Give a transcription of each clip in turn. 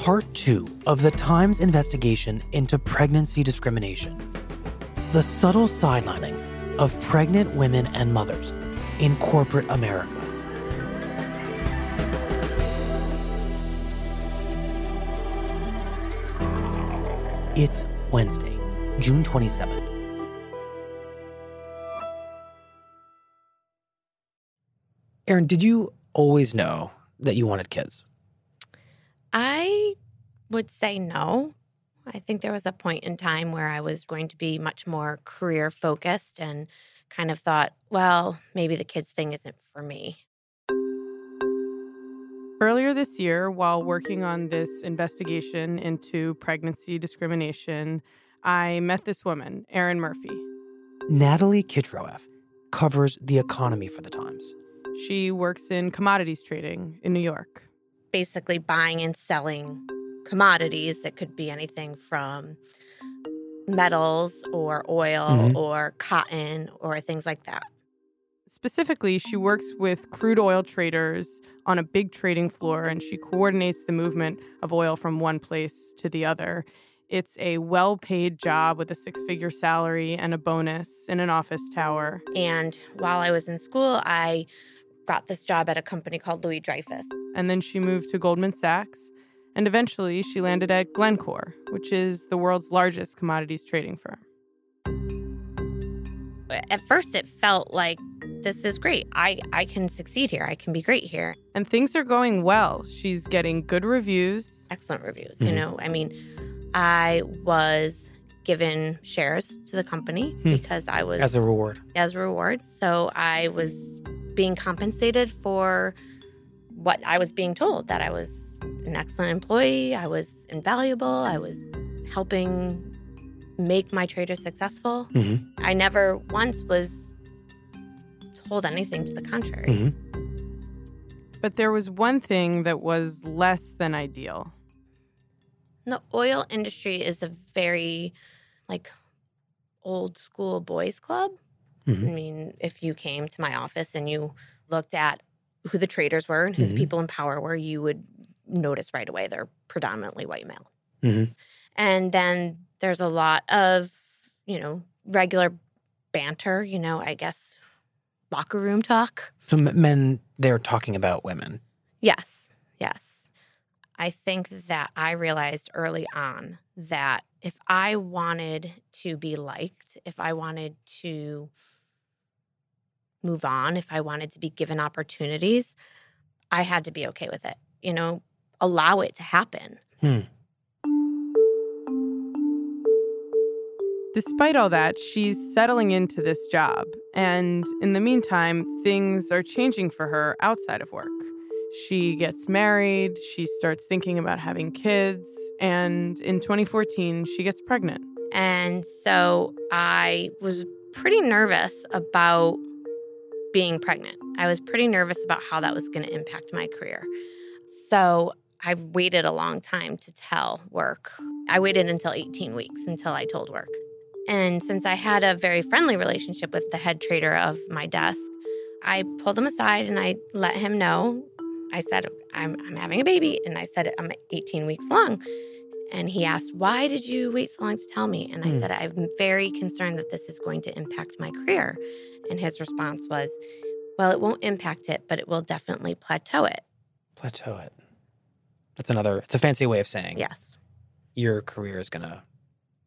part two of the Times investigation into pregnancy discrimination. The subtle sidelining of pregnant women and mothers in corporate America. It's Wednesday, June 27th. Erin, did you always know that you wanted kids? I would say no. I think there was a point in time where I was going to be much more career focused and kind of thought, well, maybe the kids thing isn't for me. Earlier this year, while working on this investigation into pregnancy discrimination, I met this woman, Erin Murphy. Natalie Kitroeff covers the economy for the Times. She works in commodities trading in New York. Basically, buying and selling commodities that could be anything from metals or oil Mhm. or cotton or things like that. Specifically, she works with crude oil traders on a big trading floor and she coordinates the movement of oil from one place to the other. It's a well paid job with a six figure salary and a bonus in an office tower. And while I was in school, I got this job at a company called Louis Dreyfus. And then she moved to Goldman Sachs. And eventually, she landed at Glencore, which is the world's largest commodities trading firm. At first, it felt like this is great. I, I can succeed here. I can be great here. And things are going well. She's getting good reviews. Excellent reviews. Mhm. You know, I mean, I was given shares to the company Hmm. because I was As a reward. as a reward. So I was being compensated for what I was being told that I was an excellent employee, I was invaluable, I was helping make my trader successful. Mhm. I never once was told anything to the contrary. Mhm. But there was one thing that was less than ideal. The oil industry is a very like old school boys club. Mhm. I mean, if you came to my office and you looked at who the traders were and who Mhm. the people in power were, you would notice right away they're predominantly white male. Mhm. And then there's a lot of, you know, regular banter, you know, I guess locker room talk. So men, they're talking about women. Yes, yes. I think that I realized early on that if I wanted to be liked, if I wanted to move on, if I wanted to be given opportunities, I had to be okay with it. You know, allow it to happen. Hmm. Despite all that, she's settling into this job. And in the meantime, things are changing for her outside of work. She gets married, she starts thinking about having kids, and in 2014, she gets pregnant. And so I was pretty nervous about being pregnant. I was pretty nervous about how that was going to impact my career. So I waited a long time to tell work. I waited until 18 weeks until I told work. And since I had a very friendly relationship with the head trader of my desk, I pulled him aside and I let him know. I said, I'm, I'm having a baby. And I said, I'm 18 weeks long. And he asked, Why did you wait so long to tell me? And I Hmm. said, I'm very concerned that this is going to impact my career. And his response was, Well, it won't impact it, but it will definitely plateau it. Plateau it. That's another, it's a fancy way of saying Yes. your career is going to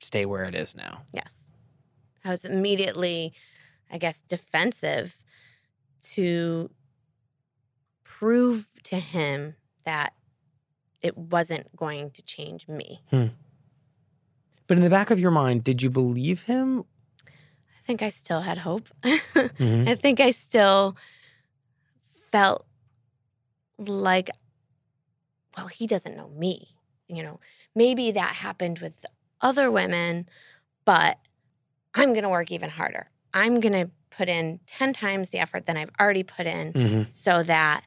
stay where it is now. Yes. I was immediately, I guess, defensive to prove to him that it wasn't going to change me. But in the back of your mind, did you believe him? I think I still had hope. Mhm. I think I still felt like, well, he doesn't know me. You know, maybe that happened with other women, but I'm going to work even harder. I'm going to put in 10 times the effort than I've already put in Mhm. so that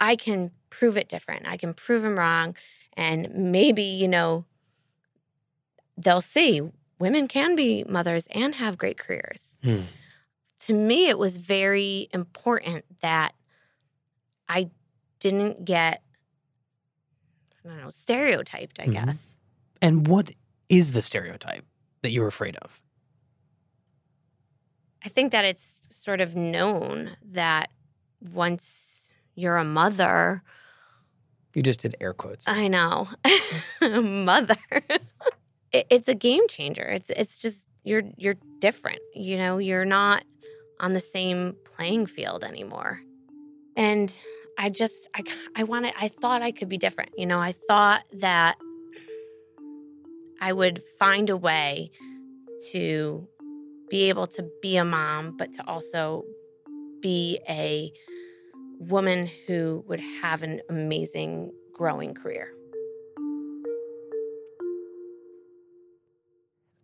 I can prove it different. I can prove them wrong. And maybe, you know, they'll see women can be mothers and have great careers. Hmm. To me, it was very important that I didn't get, I don't know, stereotyped, I Mhm. guess. And what is the stereotype that you're afraid of? I think that it's sort of known that once you're a mother, You just did air quotes. I know. Mother. it, it's a game changer. It's it's just you're you're different. You know, you're not on the same playing field anymore. And I just I I wanted I thought I could be different. You know, I thought that I would find a way to be able to be a mom but to also be a woman who would have an amazing growing career.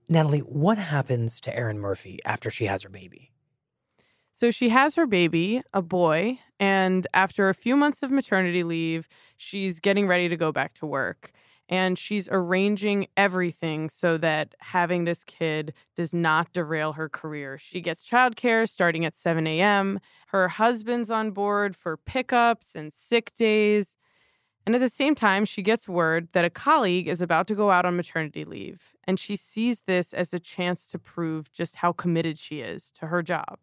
Natalie, what happens to Erin Murphy after she has her baby? So she has her baby, a boy, and after a few months of maternity leave, she's getting ready to go back to work. And she's arranging everything so that having this kid does not derail her career. She gets childcare starting at 7 a.m. Her husband's on board for pickups and sick days. And at the same time, she gets word that a colleague is about to go out on maternity leave. And she sees this as a chance to prove just how committed she is to her job.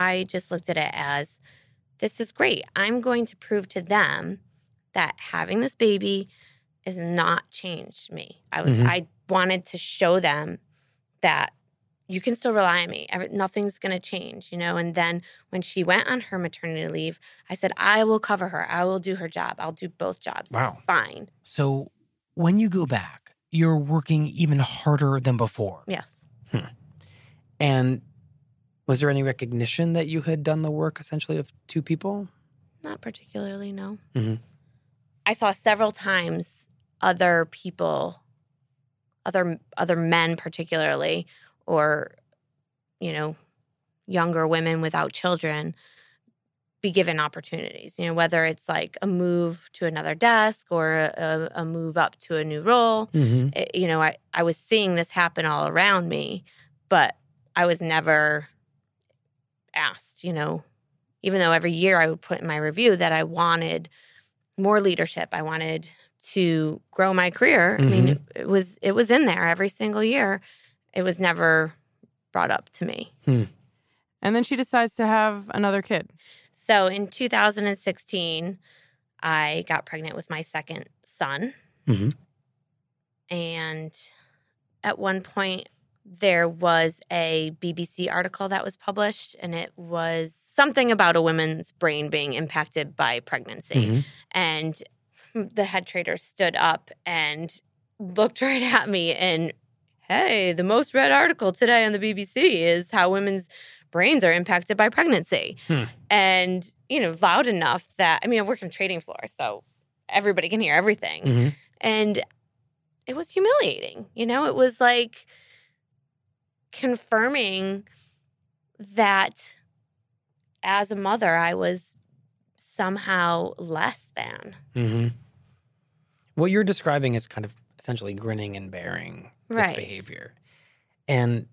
I just looked at it as this is great. I'm going to prove to them that having this baby has not changed me. I was Mhm. I wanted to show them that you can still rely on me. Every, nothing's going to change, you know. And then when she went on her maternity leave, I said, "I will cover her. I will do her job. I'll do both jobs. Wow. It's fine." So when you go back, you're working even harder than before. Yes. And was there any recognition that you had done the work essentially of two people? Not particularly, no. Mhm. I saw several times other people, other other men particularly, or you know, younger women without children be given opportunities. You know, whether it's like a move to another desk or a, a move up to a new role. Mm-hmm. It- you know, I, I was seeing this happen all around me, but I was never asked, you know, even though every year I would put in my review that I wanted more leadership. I wanted to grow my career. I mean, it, it was it was in there every single year. It was never brought up to me. And then she decides to have another kid. So in 2016, I got pregnant with my second son. Mhm. And at one point, there was a BBC article that was published, and it was something about a woman's brain being impacted by pregnancy. Mhm. And the head trader stood up and looked right at me and, hey, the most read article today on the BBC is how women's brains are impacted by pregnancy. Hmm. And, you know, loud enough that, I mean, I work in trading floor, so everybody can hear everything. Mhm. And it was humiliating. You know, it was like confirming that as a mother, I was somehow less than. Mm-hmm. What you're describing is kind of essentially grinning and bearing this Right. behavior. And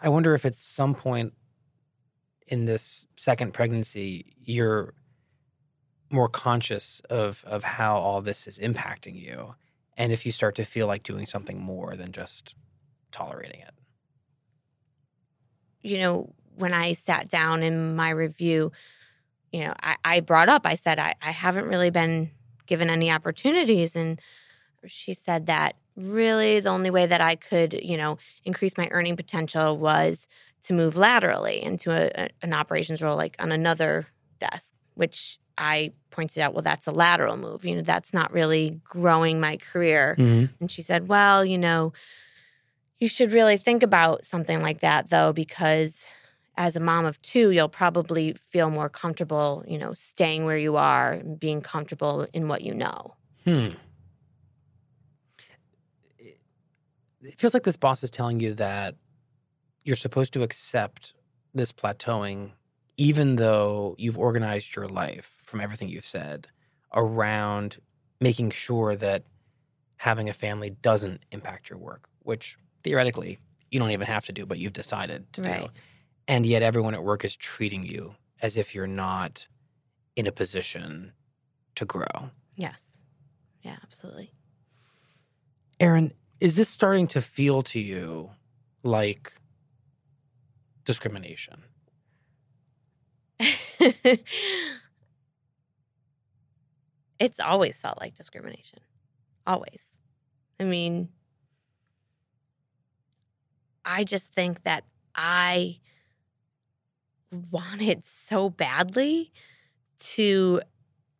I wonder if at some point in this second pregnancy, you're more conscious of of how all this is impacting you and if you start to feel like doing something more than just tolerating it. You know, when I sat down in my review, you know, I, I brought up, I said, I, I haven't really been given any opportunities. And she said that really the only way that I could, you know, increase my earning potential was to move laterally into a, a, an operations role, like on another desk, which I pointed out, well, that's a lateral move. You know, that's not really growing my career. Mm-hmm. And she said, well, you know, you should really think about something like that, though, because as a mom of two, you'll probably feel more comfortable, you know, staying where you are and being comfortable in what you know. Hmm. It feels like this boss is telling you that you're supposed to accept this plateauing, even though you've organized your life from everything you've said around making sure that having a family doesn't impact your work, which theoretically you don't even have to do, but you've decided to do. And yet everyone at work is treating you as if you're not in a position to grow. Yes. Yeah, absolutely. Erin, is this starting to feel to you like discrimination? it's always felt like discrimination. Always. I mean, I just think that I wanted so badly to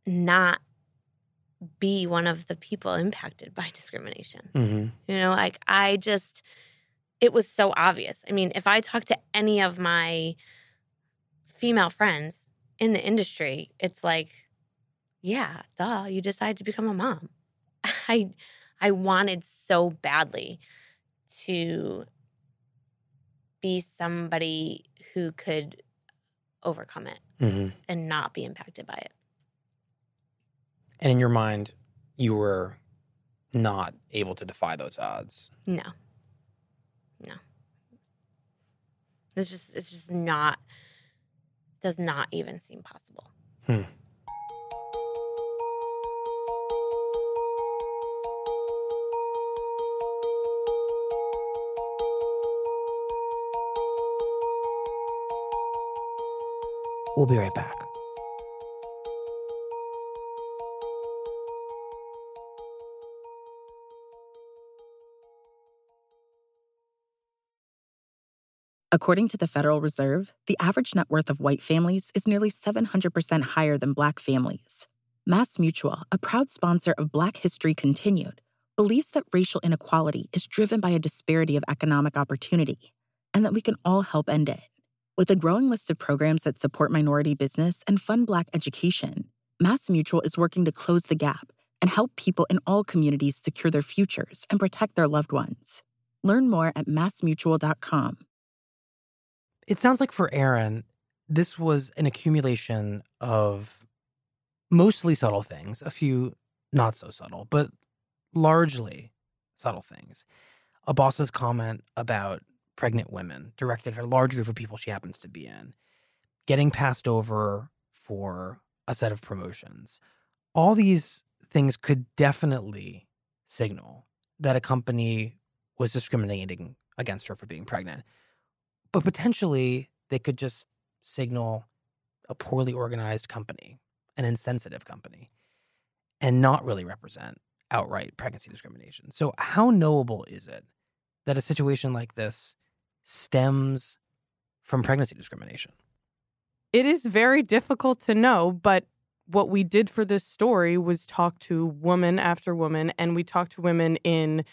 not be one of the people impacted by discrimination. Mm-hmm. You know, like I just, it was so obvious. I mean, if I talk to any of my female friends in the industry, it's like, yeah, duh, you decided to become a mom. I, I wanted so badly to be somebody who could overcome it Mm-hmm. and not be impacted by it. And in your mind, you were not able to defy those odds. No. No. It's just it's just not does not even seem possible. Hmm. We'll be right back. According to the Federal Reserve, the average net worth of white families is nearly 700% higher than black families. Mass Mutual, a proud sponsor of Black History Continued, believes that racial inequality is driven by a disparity of economic opportunity and that we can all help end it. With a growing list of programs that support minority business and fund Black education, Mass Mutual is working to close the gap and help people in all communities secure their futures and protect their loved ones. Learn more at massmutual.com. It sounds like for Erin, this was an accumulation of mostly subtle things, a few not so subtle, but largely subtle things. A boss's comment about pregnant women directed at a large group of people she happens to be in, getting passed over for a set of promotions. All these things could definitely signal that a company was discriminating against her for being pregnant. But potentially, they could just signal a poorly organized company, an insensitive company, and not really represent outright pregnancy discrimination. So, how knowable is it that a situation like this stems from pregnancy discrimination? It is very difficult to know, but what we did for this story was talk to woman after woman, and we talked to women in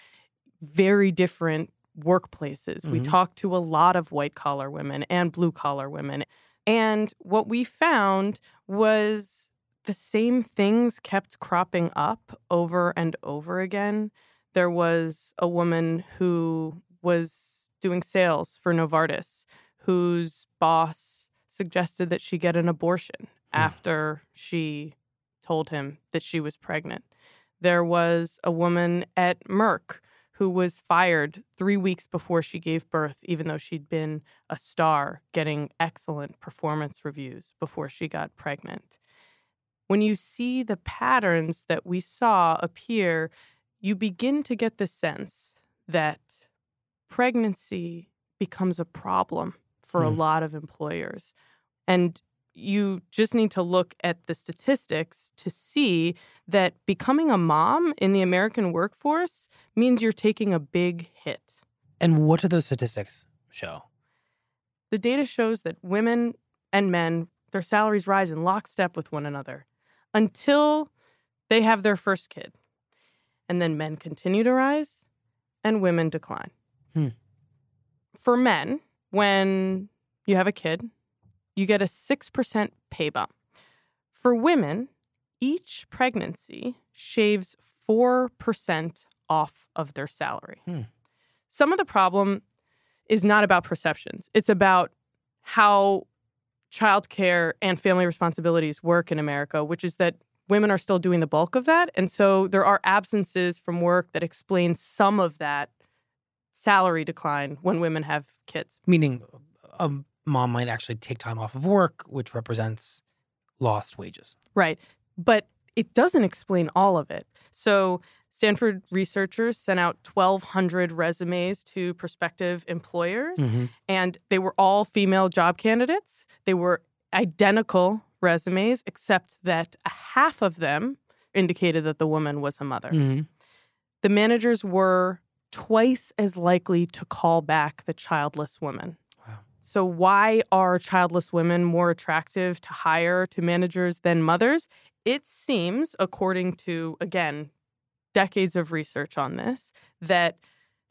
very different workplaces. We Mhm. talked to a lot of white collar women and blue collar women. And what we found was the same things kept cropping up over and over again. There was a woman who was doing sales for Novartis whose boss suggested that she get an abortion hmm. after she told him that she was pregnant. There was a woman at Merck who was fired three weeks before she gave birth, even though she'd been a star getting excellent performance reviews before she got pregnant. When you see the patterns that we saw appear, you begin to get the sense that pregnancy becomes a problem for a Hmm. lot of employers. And you just need to look at the statistics to see that becoming a mom in the American workforce means you're taking a big hit. And what do those statistics show? The data shows that women and men, their salaries rise in lockstep with one another until they have their first kid. And then men continue to rise and women decline. Hmm. For men, when you have a kid, you get a 6% pay bump. For women, each pregnancy shaves 4% off of their salary. Hmm. Some of the problem is not about perceptions, it's about how childcare and family responsibilities work in America, which is that women are still doing the bulk of that. And so there are absences from work that explain some of that salary decline when women have kids. Meaning, a mom might actually take time off of work, which represents lost wages. Right. But it doesn't explain all of it. So, Stanford researchers sent out 1,200 resumes to prospective employers, Mhm. and they were all female job candidates. They were identical resumes, except that a half of them indicated that the woman was a mother. Mhm. The managers were twice as likely to call back the childless woman. Wow. So, why are childless women more attractive to hire to managers than mothers? It seems, according to, again, decades of research on this, that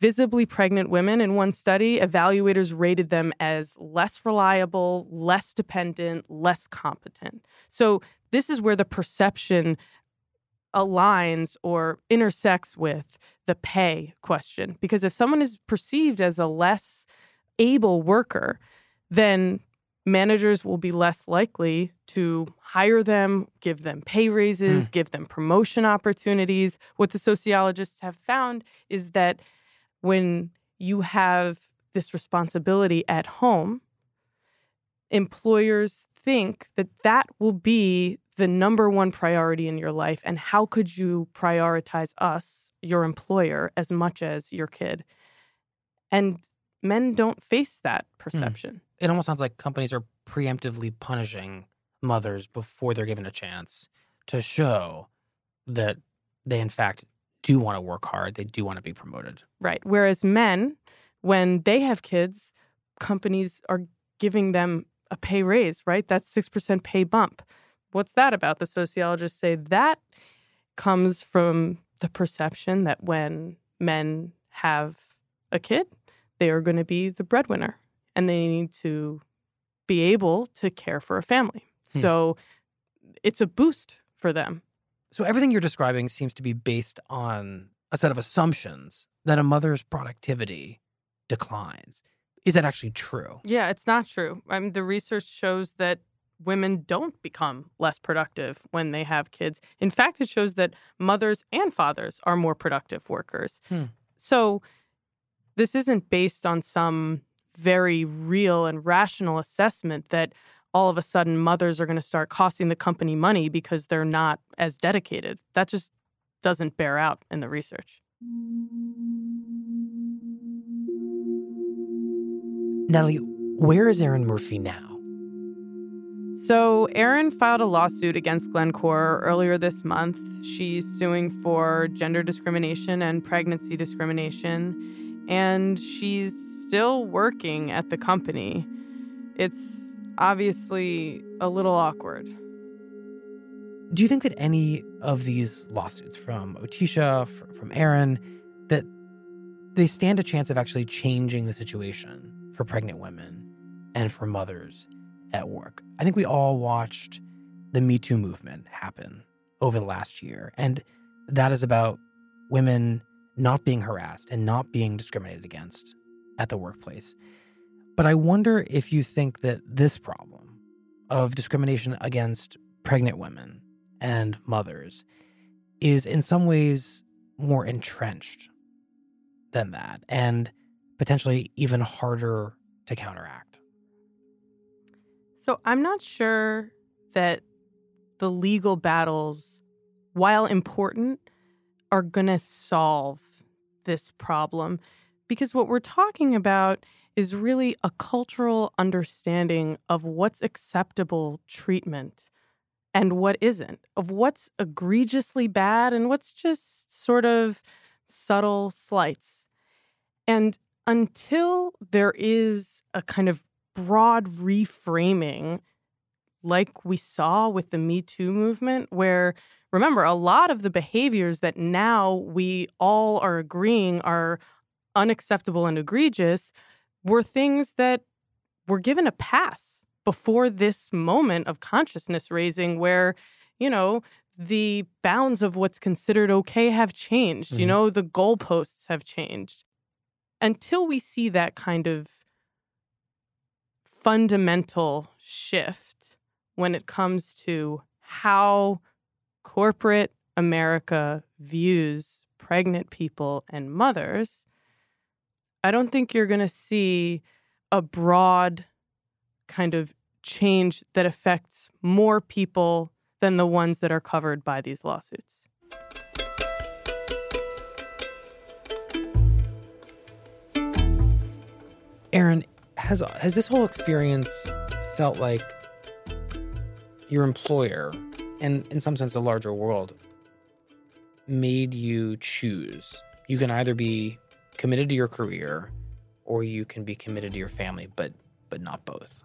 visibly pregnant women in one study, evaluators rated them as less reliable, less dependent, less competent. So, this is where the perception aligns or intersects with the pay question. Because if someone is perceived as a less able worker, then managers will be less likely to hire them, give them pay raises, hmm. give them promotion opportunities. What the sociologists have found is that when you have this responsibility at home, employers think that that will be the number one priority in your life. And how could you prioritize us, your employer, as much as your kid? And men don't face that hmm. perception. It almost sounds like companies are preemptively punishing mothers before they're given a chance to show that they, in fact, do want to work hard. They do want to be promoted. Right. Whereas men, when they have kids, companies are giving them a pay raise, right? That's 6% pay bump. What's that about? The sociologists say that comes from the perception that when men have a kid, they are going to be the breadwinner and they need to be able to care for a family. Hmm. So it's a boost for them. So everything you're describing seems to be based on a set of assumptions that a mother's productivity declines. Is that actually true? Yeah, it's not true. I mean, the research shows that women don't become less productive when they have kids. In fact, it shows that mothers and fathers are more productive workers. Hmm. So this isn't based on some very real and rational assessment that all of a sudden mothers are going to start costing the company money because they're not as dedicated. That just doesn't bear out in the research. Natalie, where is Erin Murphy now? So, Erin filed a lawsuit against Glencore earlier this month. She's suing for gender discrimination and pregnancy discrimination, and she's still working at the company. It's obviously a little awkward. Do you think that any of these lawsuits from Otisha, from Erin, that they stand a chance of actually changing the situation for pregnant women and for mothers at work? I think we all watched the Me Too movement happen over the last year, and that is about women not being harassed and not being discriminated against at the workplace. But I wonder if you think that this problem of discrimination against pregnant women and mothers is in some ways more entrenched than that and potentially even harder to counteract. So, I'm not sure that the legal battles, while important, are going to solve this problem because what we're talking about is really a cultural understanding of what's acceptable treatment and what isn't, of what's egregiously bad and what's just sort of subtle slights. And until there is a kind of broad reframing, like we saw with the Me Too movement, where remember, a lot of the behaviors that now we all are agreeing are unacceptable and egregious were things that were given a pass before this moment of consciousness raising where, you know, the bounds of what's considered okay have changed. Mm-hmm. You know, the goalposts have changed. Until we see that kind of fundamental shift when it comes to how corporate America views pregnant people and mothers, I don't think you're going to see a broad kind of change that affects more people than the ones that are covered by these lawsuits. Erin, has has this whole experience felt like your employer and in some sense the larger world made you choose? You can either be committed to your career or you can be committed to your family, but but not both.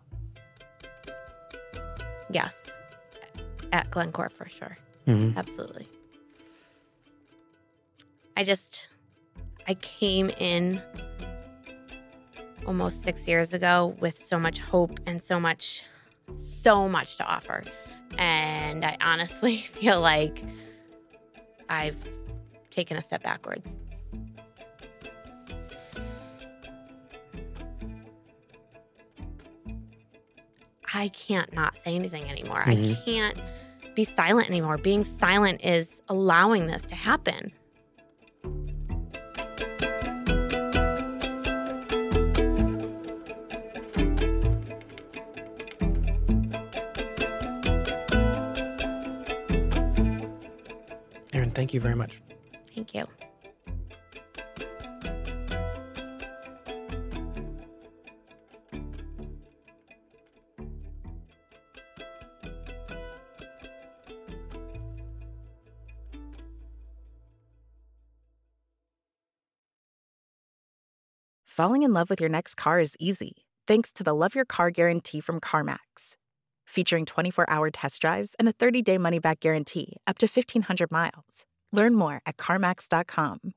Yes. At Glencore for sure. Mm-hmm. Absolutely. I just I came in almost 6 years ago with so much hope and so much so much to offer. And I honestly feel like I've taken a step backwards. I can't not say anything anymore. Mm-hmm. I can't be silent anymore. Being silent is allowing this to happen. Thank you very much. Thank you. Falling in love with your next car is easy thanks to the Love Your Car guarantee from CarMax. Featuring 24 hour test drives and a 30 day money back guarantee up to 1,500 miles. Learn more at CarMax.com.